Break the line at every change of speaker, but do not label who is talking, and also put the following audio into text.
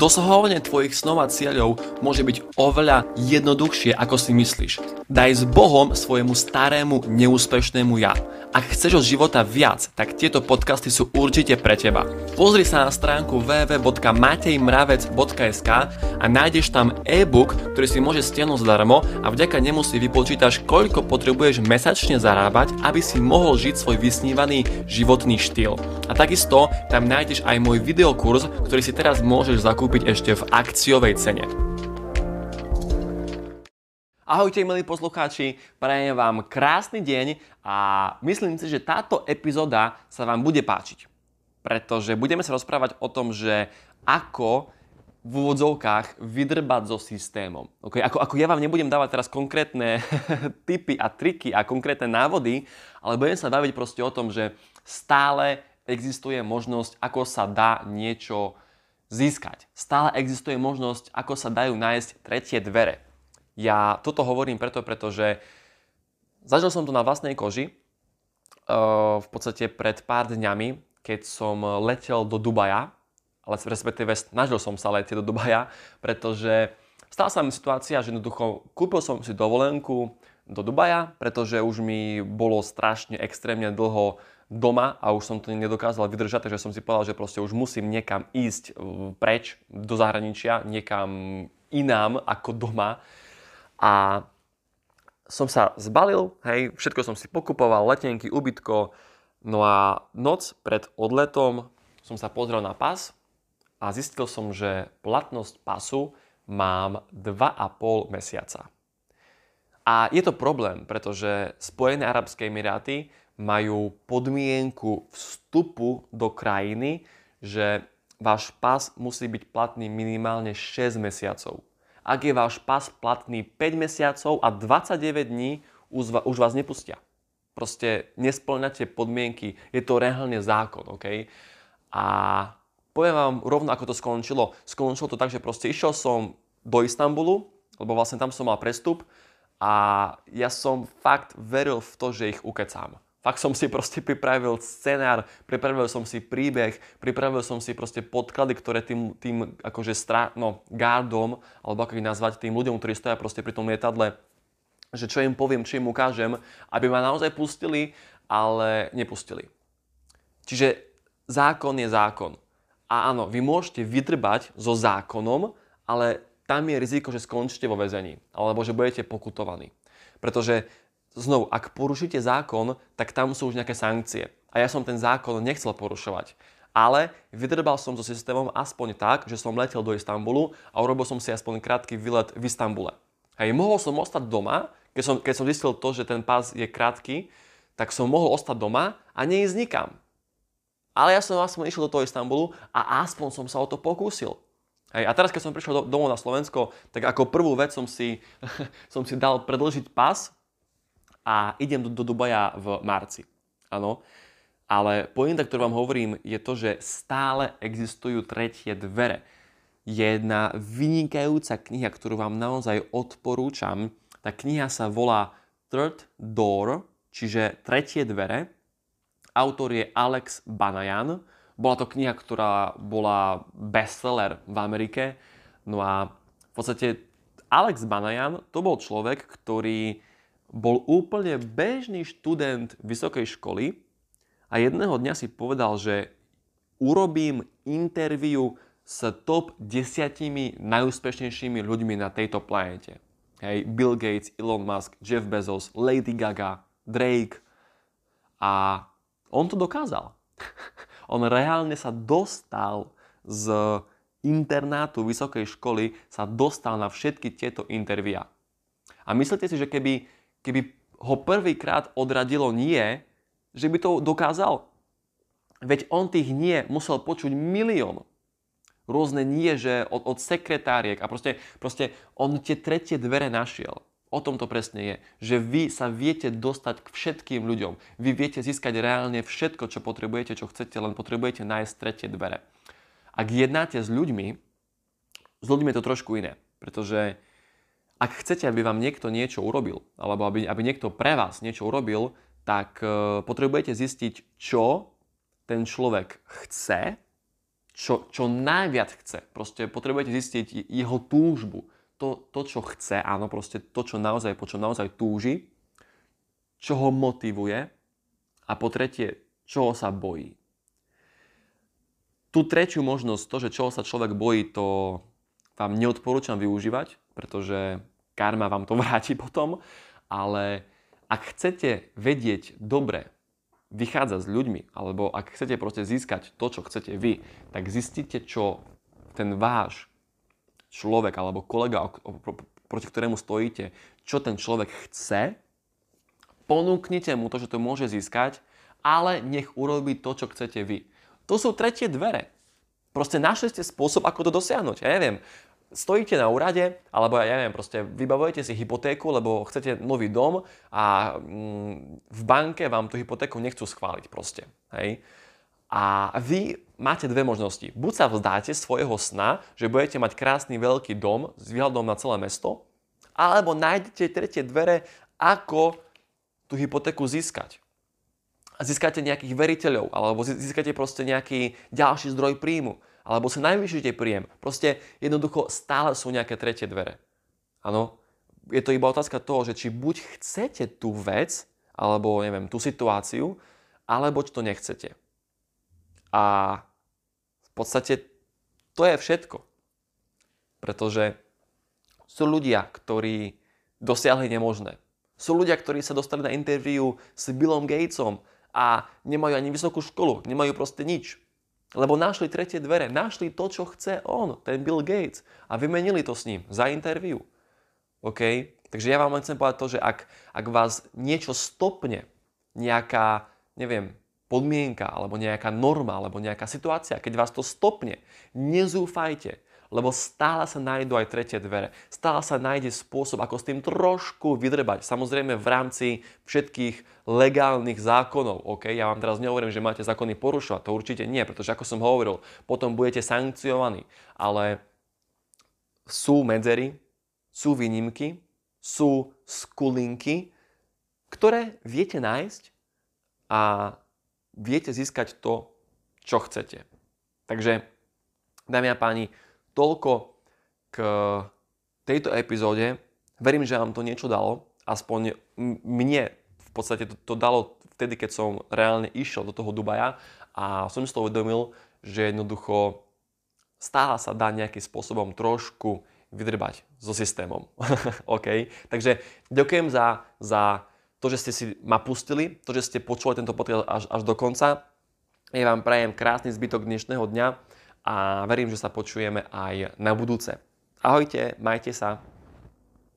Dosahovanie tvojich snov a cieľov môže byť oveľa jednoduchšie, ako si myslíš. Daj s Bohom svojemu starému, neúspešnému ja. Ak chceš od života viac, tak tieto podcasty sú určite pre teba. Pozri sa na stránku www.matejmravec.sk a nájdeš tam e-book, ktorý si môžeš stiahnuť zdarmo a vďaka nemu si vypočítaš, koľko potrebuješ mesačne zarábať, aby si mohol žiť svoj vysnívaný životný štýl. A takisto tam nájdeš aj môj videokurs, ktorý si teraz môžeš zakúpiť kúpiť ešte v akciovej cene. Ahojte milí poslucháči, prajem vám krásny deň a myslím si, že táto epizóda sa vám bude páčiť. Pretože budeme sa rozprávať o tom, že ako v úvodzovkách vydrbať so systémom. Okay? Ako, ako ja vám nebudem dávať teraz konkrétne tipy a triky a konkrétne návody, ale budem sa baviť proste o tom, že stále existuje možnosť, ako sa dá niečo získať. Stále existuje možnosť, ako sa dajú nájsť tretie dvere. Ja toto hovorím preto, pretože zažil som to na vlastnej koži, uh, v podstate pred pár dňami, keď som letel do Dubaja, ale respektíve snažil som sa letieť do Dubaja, pretože stala sa mi situácia, že jednoducho kúpil som si dovolenku do Dubaja, pretože už mi bolo strašne extrémne dlho doma a už som to nedokázal vydržať, takže som si povedal, že proste už musím niekam ísť uh, preč do zahraničia, niekam inám ako doma. A som sa zbalil, hej, všetko som si pokupoval, letenky, ubytko, no a noc pred odletom som sa pozrel na pas a zistil som, že platnosť pasu mám 2,5 mesiaca. A je to problém, pretože Spojené Arabské Emiráty majú podmienku vstupu do krajiny, že váš pas musí byť platný minimálne 6 mesiacov. Ak je váš pas platný 5 mesiacov a 29 dní, už, vás nepustia. Proste nesplňate podmienky, je to reálne zákon, OK? A poviem vám rovno, ako to skončilo. Skončilo to tak, že proste išiel som do Istanbulu, lebo vlastne tam som mal prestup a ja som fakt veril v to, že ich ukecám. Fakt som si proste pripravil scenár, pripravil som si príbeh, pripravil som si proste podklady, ktoré tým, tým akože strá, no, gardom, alebo ako ich nazvať, tým ľuďom, ktorí stoja proste pri tom lietadle, že čo im poviem, čo im ukážem, aby ma naozaj pustili, ale nepustili. Čiže zákon je zákon. A áno, vy môžete vydrbať so zákonom, ale tam je riziko, že skončíte vo väzení, alebo že budete pokutovaní. Pretože znovu, ak porušíte zákon, tak tam sú už nejaké sankcie. A ja som ten zákon nechcel porušovať. Ale vydrbal som so systémom aspoň tak, že som letel do Istanbulu a urobil som si aspoň krátky výlet v Istambule. Hej, mohol som ostať doma, keď som, keď som zistil to, že ten pás je krátky, tak som mohol ostať doma a neísť nikam. Ale ja som aspoň išiel do toho Istanbulu a aspoň som sa o to pokúsil. Hej, a teraz, keď som prišiel do, domov na Slovensko, tak ako prvú vec som si, som si dal predlžiť pás a idem do, do Dubaja v marci. Áno. Ale pointa, ktorú vám hovorím, je to, že stále existujú tretie dvere. Jedna vynikajúca kniha, ktorú vám naozaj odporúčam, tá kniha sa volá Third Door, čiže tretie dvere. Autor je Alex Banayan. Bola to kniha, ktorá bola bestseller v Amerike. No a v podstate Alex Banayan to bol človek, ktorý bol úplne bežný študent vysokej školy a jedného dňa si povedal, že urobím interviu s top desiatimi najúspešnejšími ľuďmi na tejto planete. Hej, Bill Gates, Elon Musk, Jeff Bezos, Lady Gaga, Drake. A on to dokázal. on reálne sa dostal z internátu vysokej školy, sa dostal na všetky tieto intervia. A myslíte si, že keby keby ho prvýkrát odradilo nie, že by to dokázal? Veď on tých nie musel počuť milión. Rôzne nie, že od, od sekretáriek a proste, proste on tie tretie dvere našiel. O tom to presne je, že vy sa viete dostať k všetkým ľuďom. Vy viete získať reálne všetko, čo potrebujete, čo chcete, len potrebujete nájsť tretie dvere. Ak jednáte s ľuďmi, s ľuďmi je to trošku iné, pretože ak chcete, aby vám niekto niečo urobil, alebo aby, aby niekto pre vás niečo urobil, tak uh, potrebujete zistiť, čo ten človek chce, čo, čo najviac chce. Proste potrebujete zistiť jeho túžbu. To, to, čo chce, áno, proste to, čo naozaj, po čo naozaj túži, čo ho motivuje a po tretie, čoho sa bojí. Tú tretiu možnosť, to, že čoho sa človek bojí, to vám neodporúčam využívať, pretože karma vám to vráti potom, ale ak chcete vedieť dobre vychádzať s ľuďmi, alebo ak chcete proste získať to, čo chcete vy, tak zistite, čo ten váš človek alebo kolega, proti ktorému stojíte, čo ten človek chce, ponúknite mu to, že to môže získať, ale nech urobí to, čo chcete vy. To sú tretie dvere. Proste našli ste spôsob, ako to dosiahnuť. Ja neviem, stojíte na úrade, alebo ja neviem, proste vybavujete si hypotéku, lebo chcete nový dom a mm, v banke vám tú hypotéku nechcú schváliť proste. Hej? A vy máte dve možnosti. Buď sa vzdáte svojho sna, že budete mať krásny veľký dom s výhľadom na celé mesto, alebo nájdete tretie dvere, ako tú hypotéku získať. Získate nejakých veriteľov, alebo získate proste nejaký ďalší zdroj príjmu alebo sa najvyššite príjem. Proste jednoducho stále sú nejaké tretie dvere. Áno, je to iba otázka toho, že či buď chcete tú vec, alebo neviem, tú situáciu, alebo či to nechcete. A v podstate to je všetko. Pretože sú ľudia, ktorí dosiahli nemožné. Sú ľudia, ktorí sa dostali na interviu s Billom Gatesom a nemajú ani vysokú školu, nemajú proste nič. Lebo našli tretie dvere, našli to, čo chce on, ten Bill Gates a vymenili to s ním za interviu. OK? Takže ja vám len chcem povedať to, že ak, ak vás niečo stopne, nejaká, neviem, podmienka, alebo nejaká norma, alebo nejaká situácia, keď vás to stopne, nezúfajte lebo stále sa nájdú aj tretie dvere. Stále sa nájde spôsob, ako s tým trošku vydrbať. Samozrejme v rámci všetkých legálnych zákonov. OK, ja vám teraz nehovorím, že máte zákony porušovať, to určite nie, pretože ako som hovoril, potom budete sankciovaní. Ale sú medzery, sú výnimky, sú skulinky, ktoré viete nájsť a viete získať to, čo chcete. Takže, dámy a páni, Toľko k tejto epizóde. Verím, že vám to niečo dalo. Aspoň mne v podstate to, to dalo vtedy, keď som reálne išiel do toho Dubaja a som si to uvedomil, že jednoducho stále sa dá nejakým spôsobom trošku vydrbať so systémom. OK? Takže ďakujem za, za to, že ste si ma pustili, to, že ste počuli tento podcast až, až do konca. Ja vám prajem krásny zbytok dnešného dňa a verím, že sa počujeme aj na budúce. Ahojte, majte sa.